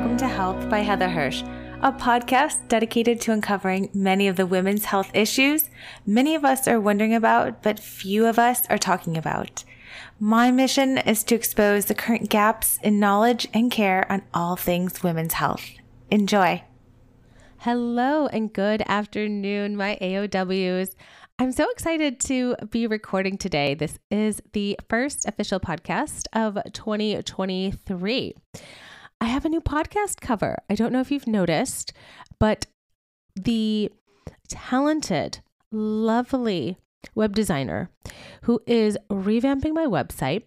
welcome to Health by Heather Hirsch, a podcast dedicated to uncovering many of the women's health issues many of us are wondering about, but few of us are talking about. My mission is to expose the current gaps in knowledge and care on all things women's health. Enjoy. Hello and good afternoon, my AOWs. I'm so excited to be recording today. This is the first official podcast of 2023. I have a new podcast cover. I don't know if you've noticed, but the talented, lovely web designer who is revamping my website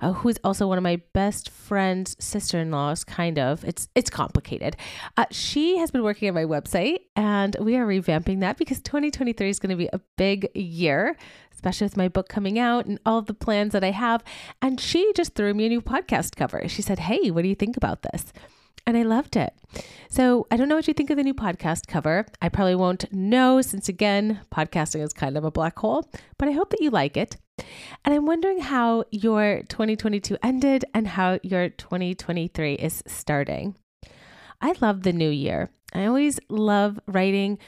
uh, who's also one of my best friend's sister-in-laws kind of. It's it's complicated. Uh, she has been working on my website and we are revamping that because 2023 is going to be a big year especially with my book coming out and all the plans that i have and she just threw me a new podcast cover she said hey what do you think about this and I loved it. So I don't know what you think of the new podcast cover. I probably won't know since, again, podcasting is kind of a black hole, but I hope that you like it. And I'm wondering how your 2022 ended and how your 2023 is starting. I love the new year. I always love writing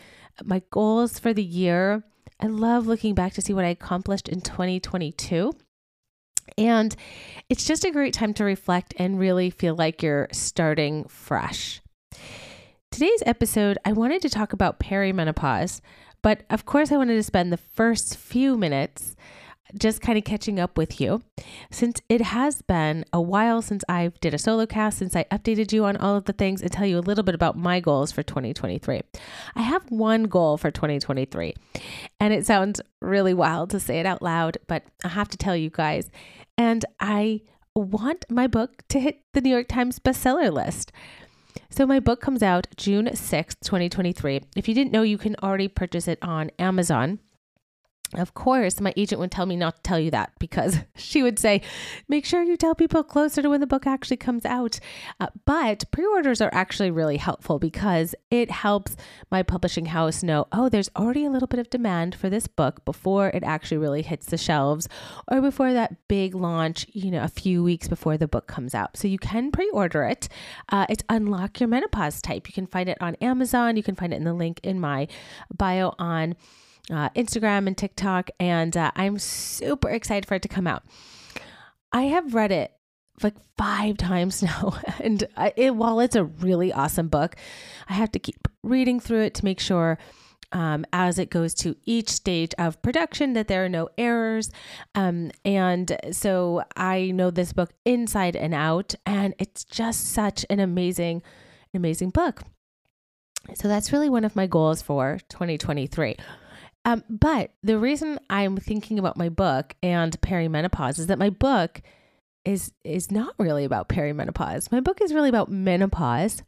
my goals for the year. I love looking back to see what I accomplished in 2022. And it's just a great time to reflect and really feel like you're starting fresh. Today's episode, I wanted to talk about perimenopause, but of course, I wanted to spend the first few minutes just kind of catching up with you since it has been a while since I did a solo cast, since I updated you on all of the things and tell you a little bit about my goals for 2023. I have one goal for 2023, and it sounds really wild to say it out loud, but I have to tell you guys and I want my book to hit the New York Times bestseller list. So, my book comes out June 6th, 2023. If you didn't know, you can already purchase it on Amazon. Of course, my agent would tell me not to tell you that because she would say, make sure you tell people closer to when the book actually comes out. Uh, but pre orders are actually really helpful because it helps my publishing house know, oh, there's already a little bit of demand for this book before it actually really hits the shelves or before that big launch, you know, a few weeks before the book comes out. So you can pre order it. Uh, it's Unlock Your Menopause Type. You can find it on Amazon. You can find it in the link in my bio on uh, Instagram and TikTok, and uh, I'm super excited for it to come out. I have read it like five times now, and I, it, while it's a really awesome book, I have to keep reading through it to make sure. Um, as it goes to each stage of production, that there are no errors. Um, and so I know this book inside and out, and it's just such an amazing, amazing book. So that's really one of my goals for 2023. Um, but the reason I'm thinking about my book and perimenopause is that my book is is not really about perimenopause. My book is really about menopause.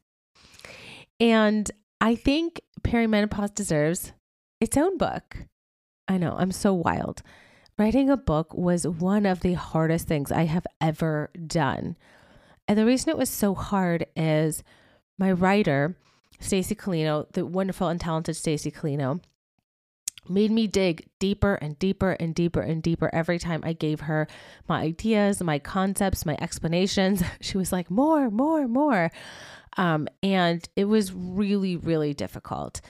And I think perimenopause deserves its own book. I know, I'm so wild. Writing a book was one of the hardest things I have ever done. And the reason it was so hard is my writer, Stacey Colino, the wonderful and talented Stacey Colino, made me dig deeper and deeper and deeper and deeper every time I gave her my ideas, my concepts, my explanations. She was like, more, more, more. Um, and it was really, really difficult.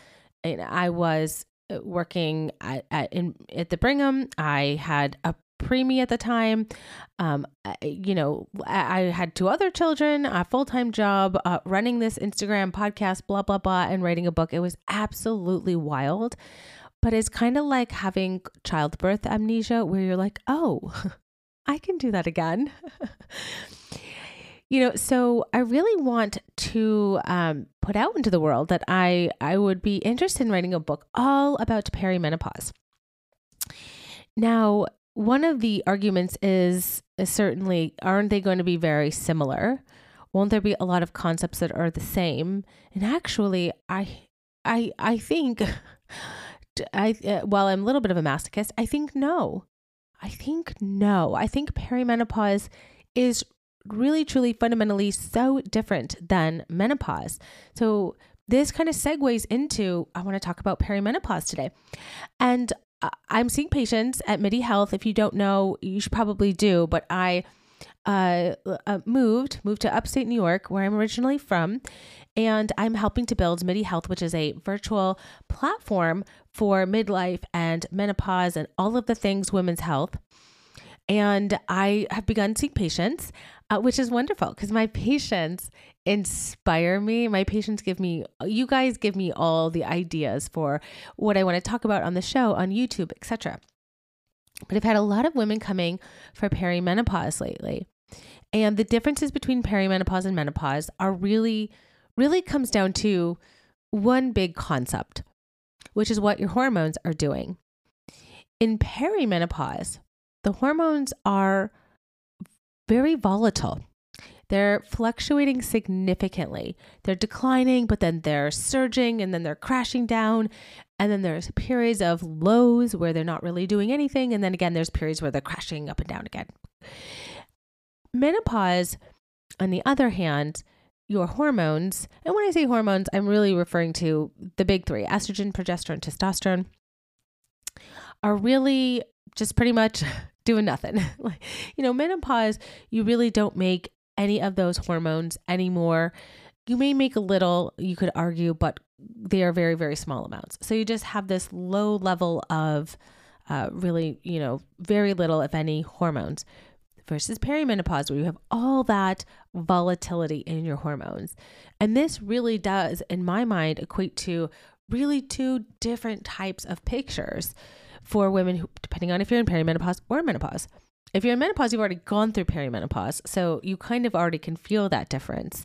And I was uh, working at, at, in, at the Brigham. I had a preemie at the time. Um, you know, I had two other children, a full time job, uh, running this Instagram podcast, blah, blah, blah, and writing a book. It was absolutely wild but it's kind of like having childbirth amnesia where you're like, oh, I can do that again. you know, so I really want to um, put out into the world that I I would be interested in writing a book all about perimenopause. Now, one of the arguments is, is certainly aren't they going to be very similar? Won't there be a lot of concepts that are the same? And actually, I I I think I uh, while I'm a little bit of a masochist, I think no. I think no. I think perimenopause is really truly fundamentally so different than menopause. So this kind of segues into I want to talk about perimenopause today. And I'm seeing patients at MIDI Health. If you don't know, you should probably do, but I uh, uh, moved moved to upstate New York, where I'm originally from, and I'm helping to build MIDI Health, which is a virtual platform for midlife and menopause and all of the things women's health. And I have begun seeing patients, uh, which is wonderful because my patients inspire me. My patients give me, you guys give me all the ideas for what I want to talk about on the show, on YouTube, etc. But I've had a lot of women coming for perimenopause lately. And the differences between perimenopause and menopause are really, really comes down to one big concept, which is what your hormones are doing. In perimenopause, the hormones are very volatile. They're fluctuating significantly. They're declining, but then they're surging and then they're crashing down. And then there's periods of lows where they're not really doing anything. And then again, there's periods where they're crashing up and down again. Menopause, on the other hand, your hormones, and when I say hormones, I'm really referring to the big three estrogen, progesterone, testosterone, are really just pretty much doing nothing. like, you know, menopause, you really don't make any of those hormones anymore. You may make a little, you could argue, but they are very, very small amounts. So you just have this low level of uh, really, you know, very little, if any, hormones versus perimenopause, where you have all that volatility in your hormones. And this really does, in my mind, equate to really two different types of pictures for women who, depending on if you're in perimenopause or menopause. If you're in menopause, you've already gone through perimenopause, so you kind of already can feel that difference.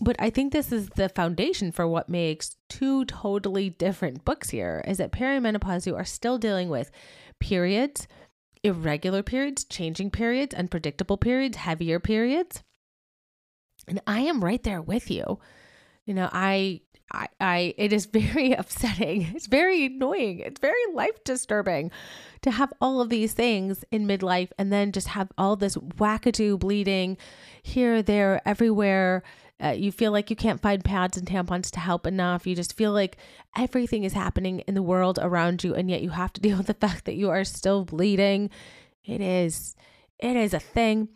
But I think this is the foundation for what makes two totally different books here is that perimenopause, you are still dealing with periods, irregular periods, changing periods, unpredictable periods, heavier periods. And I am right there with you. You know, I I, I it is very upsetting. It's very annoying. It's very life disturbing to have all of these things in midlife and then just have all this wackadoo bleeding here, there, everywhere. Uh, you feel like you can't find pads and tampons to help enough. You just feel like everything is happening in the world around you, and yet you have to deal with the fact that you are still bleeding. It is, it is a thing.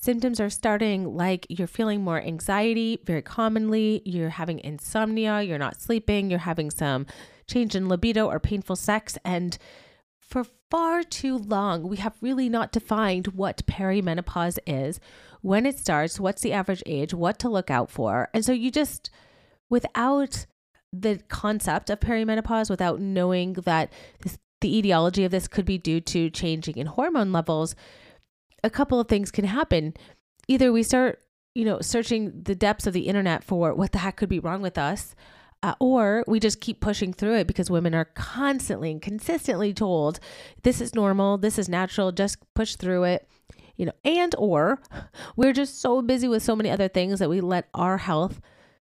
Symptoms are starting like you're feeling more anxiety very commonly, you're having insomnia, you're not sleeping, you're having some change in libido or painful sex. And for far too long, we have really not defined what perimenopause is, when it starts, what's the average age, what to look out for. And so you just, without the concept of perimenopause, without knowing that this, the etiology of this could be due to changing in hormone levels, a couple of things can happen. Either we start, you know, searching the depths of the internet for what the heck could be wrong with us, uh, or we just keep pushing through it because women are constantly and consistently told this is normal, this is natural, just push through it. You know, and or we're just so busy with so many other things that we let our health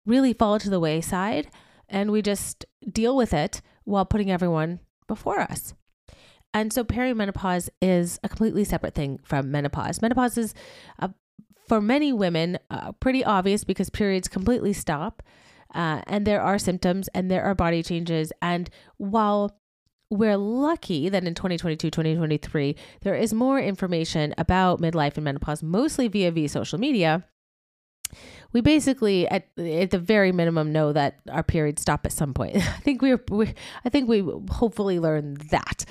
really fall to the wayside and we just deal with it while putting everyone before us. And so perimenopause is a completely separate thing from menopause. Menopause is, uh, for many women, uh, pretty obvious because periods completely stop. Uh, and there are symptoms and there are body changes. And while we're lucky that in 2022, 2023, there is more information about midlife and menopause, mostly via via social media. We basically, at, at the very minimum, know that our periods stop at some point. I think we're, we, I think we hopefully learn that.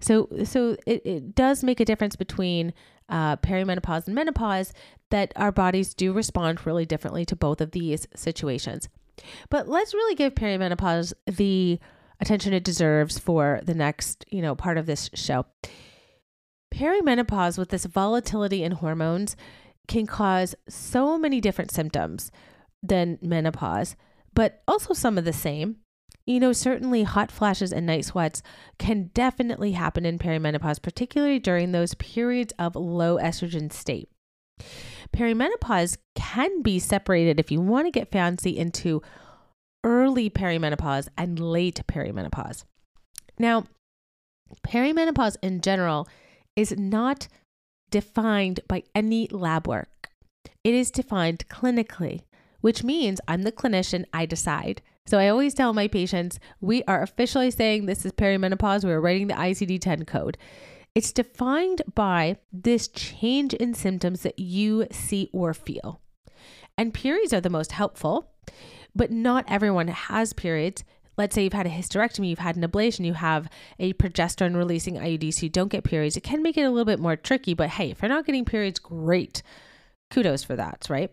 So, so it, it does make a difference between uh, perimenopause and menopause that our bodies do respond really differently to both of these situations. But let's really give perimenopause the attention it deserves for the next, you know, part of this show. Perimenopause with this volatility in hormones can cause so many different symptoms than menopause, but also some of the same. You know, certainly hot flashes and night sweats can definitely happen in perimenopause, particularly during those periods of low estrogen state. Perimenopause can be separated if you want to get fancy into early perimenopause and late perimenopause. Now, perimenopause in general is not defined by any lab work. It is defined clinically, which means I'm the clinician, I decide. So I always tell my patients, we are officially saying this is perimenopause. We're writing the ICD 10 code. It's defined by this change in symptoms that you see or feel. And periods are the most helpful, but not everyone has periods. Let's say you've had a hysterectomy, you've had an ablation, you have a progesterone releasing IUD, so you don't get periods. It can make it a little bit more tricky, but hey, if you're not getting periods, great. Kudos for that, right?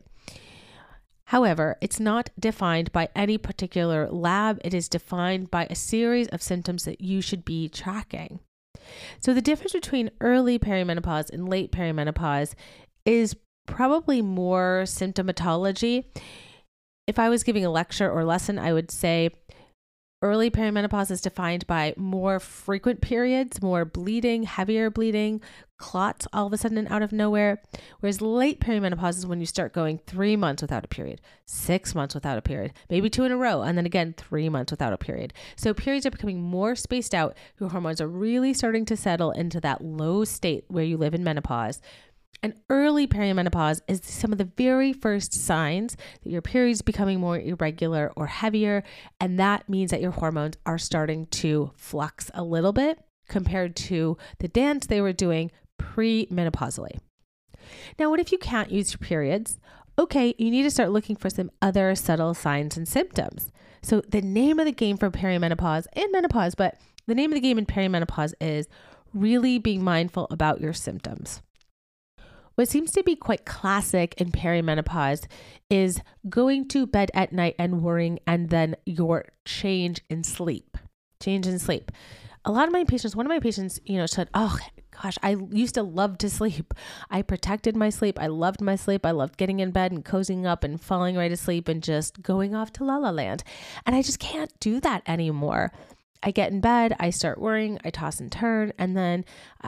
However, it's not defined by any particular lab. It is defined by a series of symptoms that you should be tracking. So, the difference between early perimenopause and late perimenopause is probably more symptomatology. If I was giving a lecture or lesson, I would say Early perimenopause is defined by more frequent periods, more bleeding, heavier bleeding, clots all of a sudden and out of nowhere. Whereas late perimenopause is when you start going three months without a period, six months without a period, maybe two in a row, and then again three months without a period. So periods are becoming more spaced out. Your hormones are really starting to settle into that low state where you live in menopause. And early perimenopause is some of the very first signs that your period's becoming more irregular or heavier. And that means that your hormones are starting to flux a little bit compared to the dance they were doing pre-menopausally. Now, what if you can't use your periods? Okay, you need to start looking for some other subtle signs and symptoms. So, the name of the game for perimenopause and menopause, but the name of the game in perimenopause is really being mindful about your symptoms. What seems to be quite classic in perimenopause is going to bed at night and worrying, and then your change in sleep. Change in sleep. A lot of my patients, one of my patients, you know, said, Oh, gosh, I used to love to sleep. I protected my sleep. I loved my sleep. I loved getting in bed and cozying up and falling right asleep and just going off to la la land. And I just can't do that anymore. I get in bed, I start worrying, I toss and turn, and then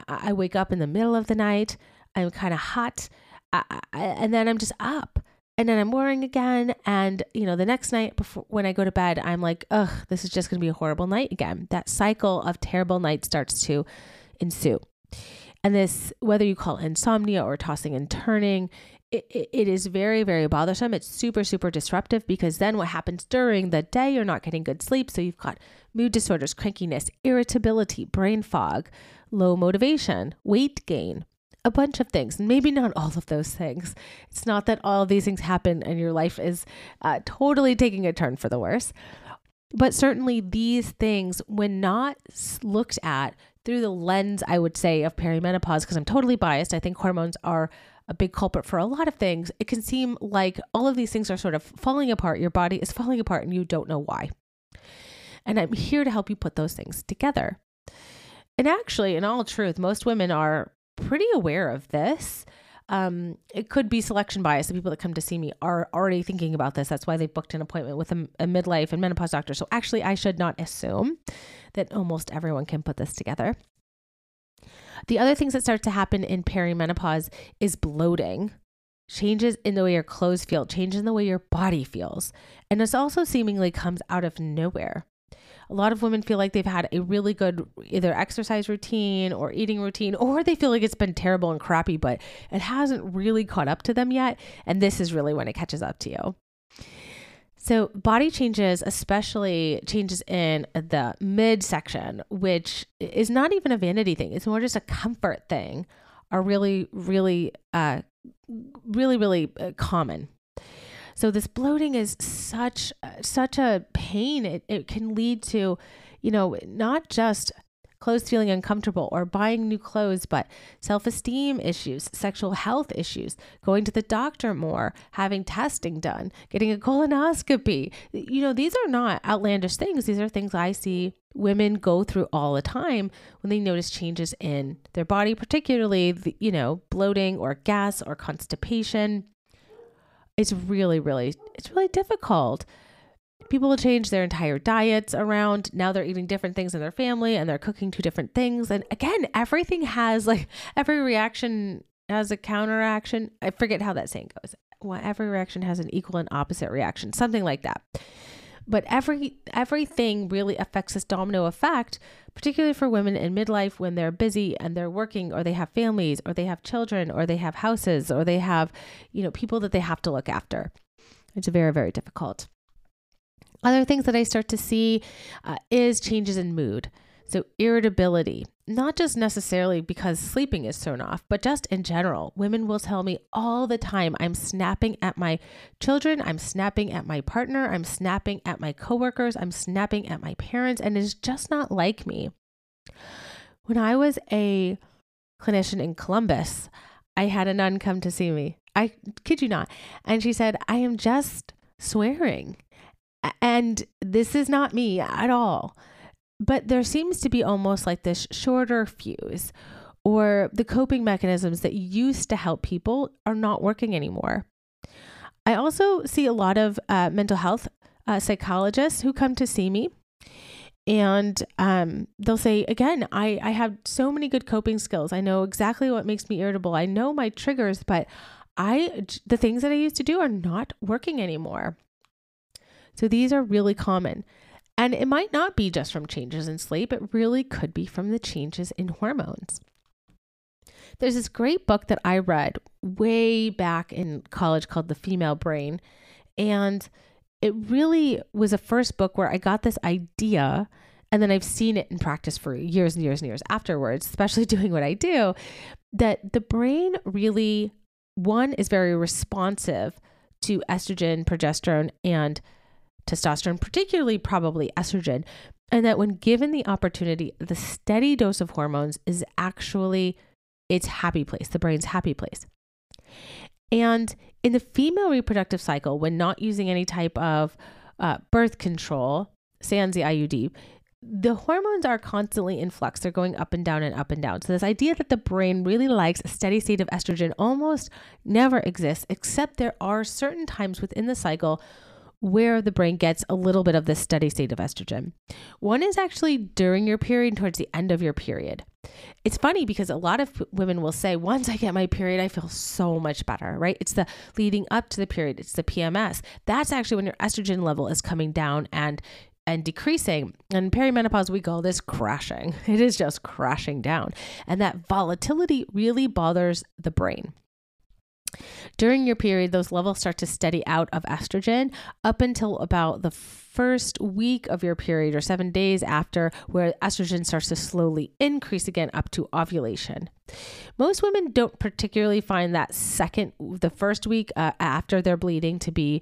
I wake up in the middle of the night. I'm kind of hot, I, I, and then I'm just up. And then I'm worrying again. And, you know, the next night before when I go to bed, I'm like, ugh, this is just going to be a horrible night again. That cycle of terrible nights starts to ensue. And this, whether you call insomnia or tossing and turning, it, it is very, very bothersome. It's super, super disruptive because then what happens during the day, you're not getting good sleep. So you've got mood disorders, crankiness, irritability, brain fog, low motivation, weight gain, a bunch of things, maybe not all of those things. It's not that all of these things happen and your life is uh, totally taking a turn for the worse. But certainly, these things, when not looked at through the lens, I would say, of perimenopause, because I'm totally biased, I think hormones are a big culprit for a lot of things. It can seem like all of these things are sort of falling apart. Your body is falling apart and you don't know why. And I'm here to help you put those things together. And actually, in all truth, most women are pretty aware of this. Um, it could be selection bias. The people that come to see me are already thinking about this. That's why they booked an appointment with a, a midlife and menopause doctor. So actually, I should not assume that almost everyone can put this together. The other things that start to happen in perimenopause is bloating, changes in the way your clothes feel, changes in the way your body feels. And this also seemingly comes out of nowhere a lot of women feel like they've had a really good either exercise routine or eating routine, or they feel like it's been terrible and crappy, but it hasn't really caught up to them yet. And this is really when it catches up to you. So, body changes, especially changes in the midsection, which is not even a vanity thing, it's more just a comfort thing, are really, really, uh, really, really uh, common so this bloating is such such a pain. It it can lead to, you know, not just clothes feeling uncomfortable or buying new clothes, but self esteem issues, sexual health issues, going to the doctor more, having testing done, getting a colonoscopy. You know, these are not outlandish things. These are things I see women go through all the time when they notice changes in their body, particularly, the, you know, bloating or gas or constipation it's really, really, it's really difficult. People change their entire diets around. Now they're eating different things in their family and they're cooking two different things. And again, everything has like every reaction has a counteraction. I forget how that saying goes. Well, every reaction has an equal and opposite reaction, something like that. But every everything really affects this domino effect, particularly for women in midlife when they're busy and they're working or they have families or they have children or they have houses or they have, you know, people that they have to look after. It's very very difficult. Other things that I start to see uh, is changes in mood. So, irritability, not just necessarily because sleeping is thrown off, but just in general. Women will tell me all the time I'm snapping at my children, I'm snapping at my partner, I'm snapping at my coworkers, I'm snapping at my parents, and it's just not like me. When I was a clinician in Columbus, I had a nun come to see me. I kid you not. And she said, I am just swearing. And this is not me at all. But there seems to be almost like this shorter fuse, or the coping mechanisms that used to help people are not working anymore. I also see a lot of uh, mental health uh, psychologists who come to see me. And um, they'll say, again, I, I have so many good coping skills. I know exactly what makes me irritable. I know my triggers, but I the things that I used to do are not working anymore. So these are really common. And it might not be just from changes in sleep, it really could be from the changes in hormones. There's this great book that I read way back in college called The Female Brain. And it really was a first book where I got this idea. And then I've seen it in practice for years and years and years afterwards, especially doing what I do, that the brain really, one, is very responsive to estrogen, progesterone, and testosterone, particularly probably estrogen, and that when given the opportunity, the steady dose of hormones is actually its happy place, the brain's happy place. And in the female reproductive cycle, when not using any type of uh, birth control, sans the IUD, the hormones are constantly in flux. They're going up and down and up and down. So, this idea that the brain really likes a steady state of estrogen almost never exists, except there are certain times within the cycle where the brain gets a little bit of this steady state of estrogen. One is actually during your period, towards the end of your period. It's funny because a lot of women will say, once I get my period, I feel so much better, right? It's the leading up to the period, it's the PMS. That's actually when your estrogen level is coming down and and decreasing. And perimenopause, we call this crashing. It is just crashing down. And that volatility really bothers the brain. During your period, those levels start to steady out of estrogen up until about the first week of your period or seven days after, where estrogen starts to slowly increase again up to ovulation. Most women don't particularly find that second, the first week uh, after they're bleeding to be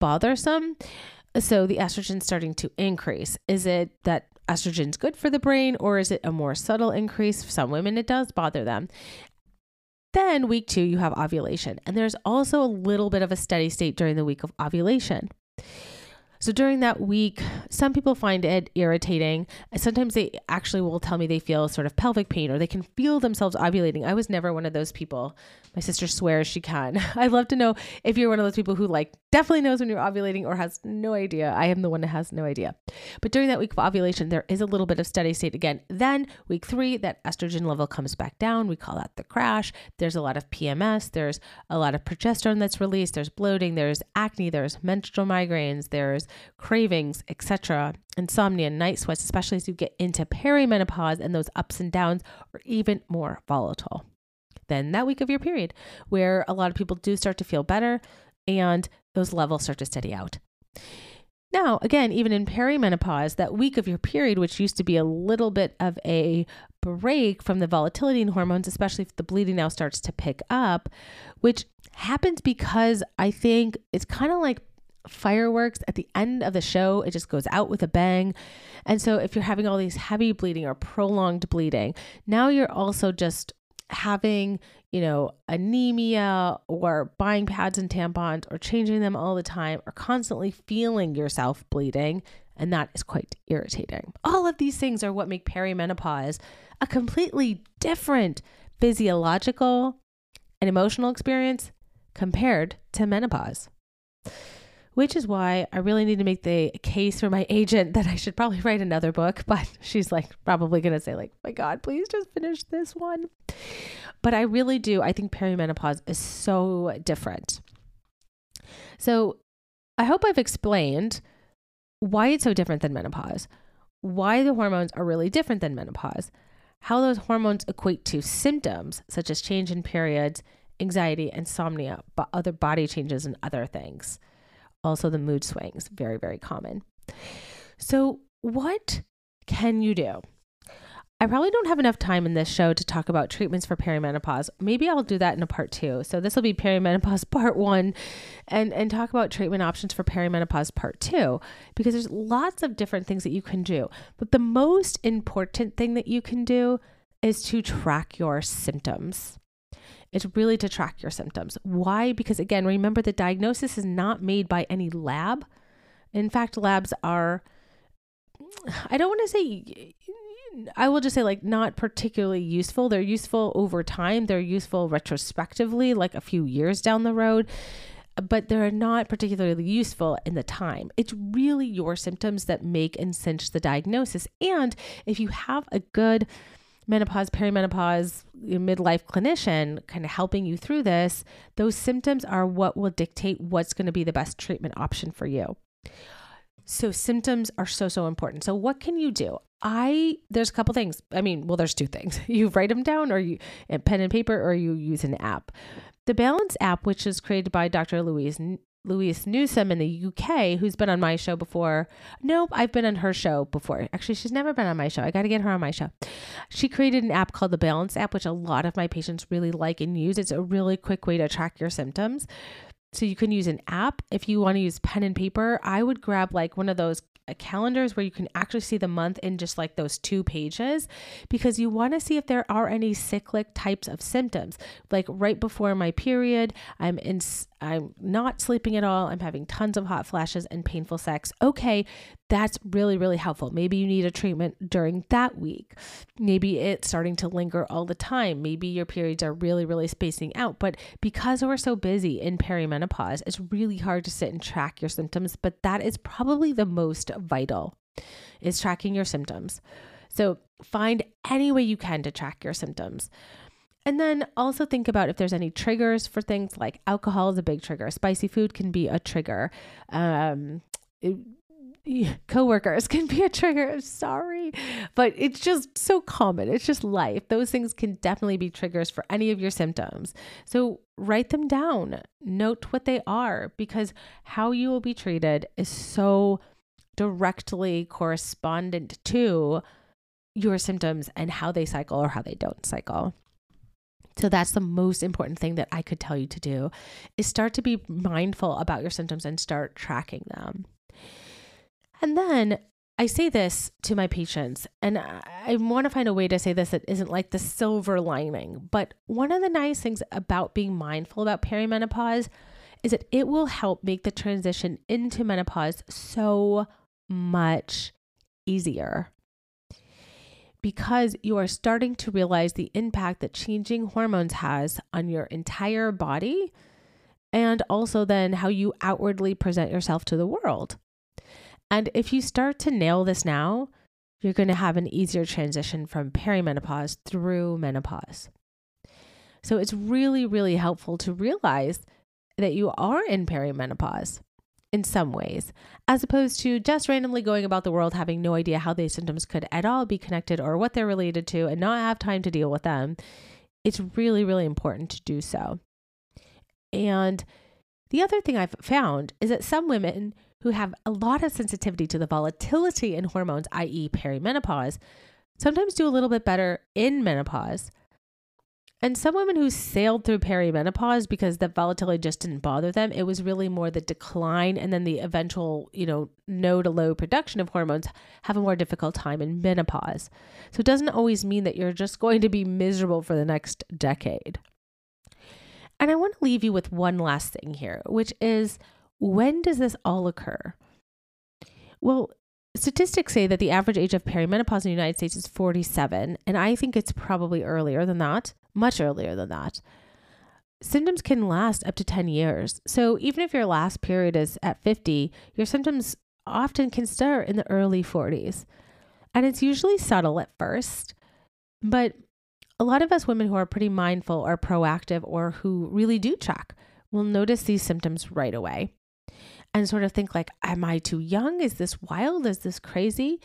bothersome. So the estrogen starting to increase. Is it that estrogen's good for the brain or is it a more subtle increase? For some women, it does bother them. Then, week two, you have ovulation. And there's also a little bit of a steady state during the week of ovulation. So during that week, some people find it irritating. Sometimes they actually will tell me they feel sort of pelvic pain or they can feel themselves ovulating. I was never one of those people. My sister swears she can. I'd love to know if you're one of those people who like definitely knows when you're ovulating or has no idea. I am the one that has no idea. But during that week of ovulation, there is a little bit of steady state again. Then week three, that estrogen level comes back down. We call that the crash. There's a lot of PMS. There's a lot of progesterone that's released. There's bloating. There's acne. There's menstrual migraines. There's cravings, etc., insomnia, night sweats, especially as you get into perimenopause and those ups and downs are even more volatile than that week of your period, where a lot of people do start to feel better and those levels start to steady out. Now, again, even in perimenopause, that week of your period, which used to be a little bit of a break from the volatility in hormones, especially if the bleeding now starts to pick up, which happens because I think it's kind of like fireworks at the end of the show. It just goes out with a bang. And so if you're having all these heavy bleeding or prolonged bleeding, now you're also just having, you know, anemia or buying pads and tampons or changing them all the time or constantly feeling yourself bleeding. And that is quite irritating. All of these things are what make perimenopause a completely different physiological and emotional experience compared to menopause which is why I really need to make the case for my agent that I should probably write another book. But she's like, probably going to say, like, my God, please just finish this one. But I really do. I think perimenopause is so different. So I hope I've explained why it's so different than menopause, why the hormones are really different than menopause, how those hormones equate to symptoms such as change in periods, anxiety, insomnia, but other body changes and other things. Also, the mood swings, very, very common. So, what can you do? I probably don't have enough time in this show to talk about treatments for perimenopause. Maybe I'll do that in a part two. So this will be perimenopause part one and, and talk about treatment options for perimenopause part two, because there's lots of different things that you can do. But the most important thing that you can do is to track your symptoms. It's really to track your symptoms. Why? Because again, remember the diagnosis is not made by any lab. In fact, labs are, I don't want to say, I will just say like not particularly useful. They're useful over time, they're useful retrospectively, like a few years down the road but they're not particularly useful in the time. It's really your symptoms that make and cinch the diagnosis. And if you have a good menopause, perimenopause, midlife clinician kind of helping you through this, those symptoms are what will dictate what's going to be the best treatment option for you. So symptoms are so so important. So what can you do? I there's a couple things. I mean, well there's two things. You write them down or you pen and paper or you use an app. The Balance app, which is created by Dr. Louise Louise Newson in the UK, who's been on my show before. Nope, I've been on her show before. Actually, she's never been on my show. I got to get her on my show. She created an app called the Balance app, which a lot of my patients really like and use. It's a really quick way to track your symptoms. So you can use an app. If you want to use pen and paper, I would grab like one of those uh, calendars where you can actually see the month in just like those two pages because you want to see if there are any cyclic types of symptoms. Like right before my period, I'm in I'm not sleeping at all. I'm having tons of hot flashes and painful sex. Okay, that's really, really helpful. Maybe you need a treatment during that week. Maybe it's starting to linger all the time. Maybe your periods are really, really spacing out. But because we're so busy in perimenopause, it's really hard to sit and track your symptoms. But that is probably the most vital is tracking your symptoms. So find any way you can to track your symptoms. And then also think about if there's any triggers for things like alcohol is a big trigger. Spicy food can be a trigger. Um, it, coworkers can be a trigger. Sorry, but it's just so common. It's just life. Those things can definitely be triggers for any of your symptoms. So write them down, note what they are, because how you will be treated is so directly correspondent to your symptoms and how they cycle or how they don't cycle. So that's the most important thing that I could tell you to do is start to be mindful about your symptoms and start tracking them. And then I say this to my patients, and I want to find a way to say this that isn't like the silver lining. But one of the nice things about being mindful about perimenopause is that it will help make the transition into menopause so much easier because you are starting to realize the impact that changing hormones has on your entire body and also then how you outwardly present yourself to the world. And if you start to nail this now, you're going to have an easier transition from perimenopause through menopause. So it's really, really helpful to realize that you are in perimenopause in some ways, as opposed to just randomly going about the world having no idea how these symptoms could at all be connected or what they're related to and not have time to deal with them. It's really, really important to do so. And the other thing I've found is that some women who have a lot of sensitivity to the volatility in hormones, i.e., perimenopause, sometimes do a little bit better in menopause and some women who sailed through perimenopause because the volatility just didn't bother them, it was really more the decline and then the eventual, you know, no to low production of hormones have a more difficult time in menopause. So it doesn't always mean that you're just going to be miserable for the next decade. And I want to leave you with one last thing here, which is when does this all occur? Well, Statistics say that the average age of perimenopause in the United States is 47, and I think it's probably earlier than that, much earlier than that. Symptoms can last up to 10 years. So even if your last period is at 50, your symptoms often can start in the early 40s. And it's usually subtle at first, but a lot of us women who are pretty mindful or proactive or who really do track will notice these symptoms right away and sort of think like am i too young is this wild is this crazy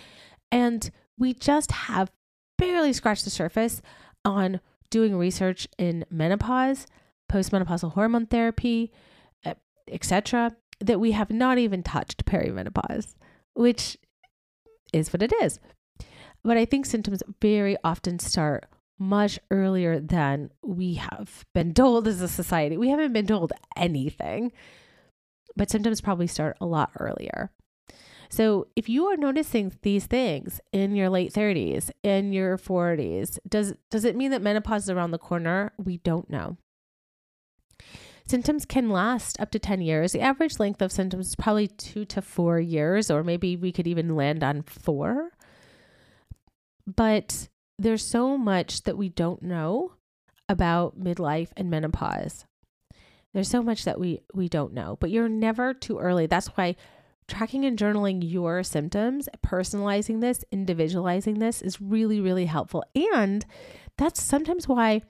and we just have barely scratched the surface on doing research in menopause postmenopausal hormone therapy eh, etc that we have not even touched perimenopause which is what it is But I think symptoms very often start much earlier than we have been told as a society. We haven't been told anything, but symptoms probably start a lot earlier. So, if you are noticing these things in your late 30s, in your 40s, does does it mean that menopause is around the corner? We don't know. Symptoms can last up to 10 years. The average length of symptoms is probably 2 to 4 years or maybe we could even land on 4. But there's so much that we don't know about midlife and menopause. There's so much that we we don't know, but you're never too early. That's why tracking and journaling your symptoms, personalizing this, individualizing this is really, really helpful. And that's sometimes why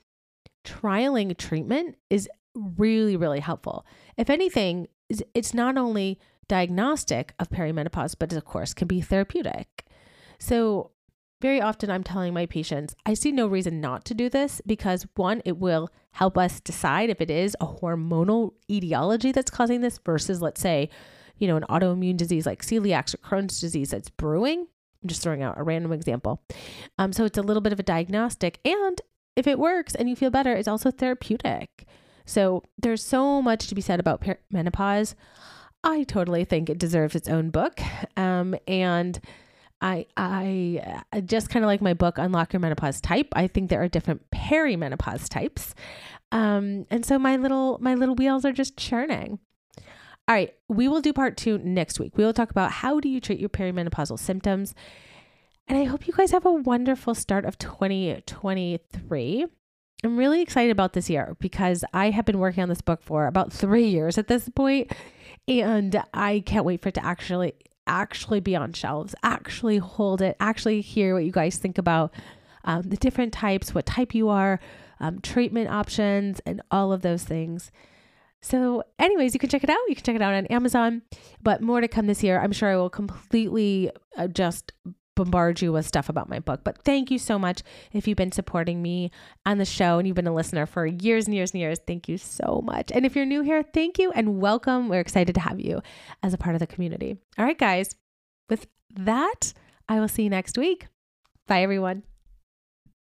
trialing treatment is really, really helpful. If anything, it's not only diagnostic of perimenopause, but of course can be therapeutic. So, very often I'm telling my patients, I see no reason not to do this because one, it will help us decide if it is a hormonal etiology that's causing this versus, let's say, you know, an autoimmune disease like celiac or Crohn's disease that's brewing. I'm just throwing out a random example. Um, so it's a little bit of a diagnostic. And if it works and you feel better, it's also therapeutic. So there's so much to be said about per- menopause. I totally think it deserves its own book. Um, and I I just kind of like my book Unlock Your Menopause Type. I think there are different perimenopause types. Um, and so my little my little wheels are just churning. All right, we will do part two next week. We will talk about how do you treat your perimenopausal symptoms. And I hope you guys have a wonderful start of 2023. I'm really excited about this year because I have been working on this book for about three years at this point, and I can't wait for it to actually actually be on shelves, actually hold it, actually hear what you guys think about um, the different types, what type you are, um, treatment options, and all of those things. So, anyways, you can check it out. You can check it out on Amazon, but more to come this year. I'm sure I will completely uh, just bombard you with stuff about my book. But thank you so much if you've been supporting me on the show and you've been a listener for years and years and years. Thank you so much. And if you're new here, thank you and welcome. We're excited to have you as a part of the community. All right, guys, with that, I will see you next week. Bye, everyone.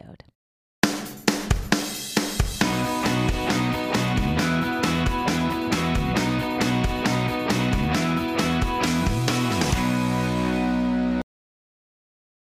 episode.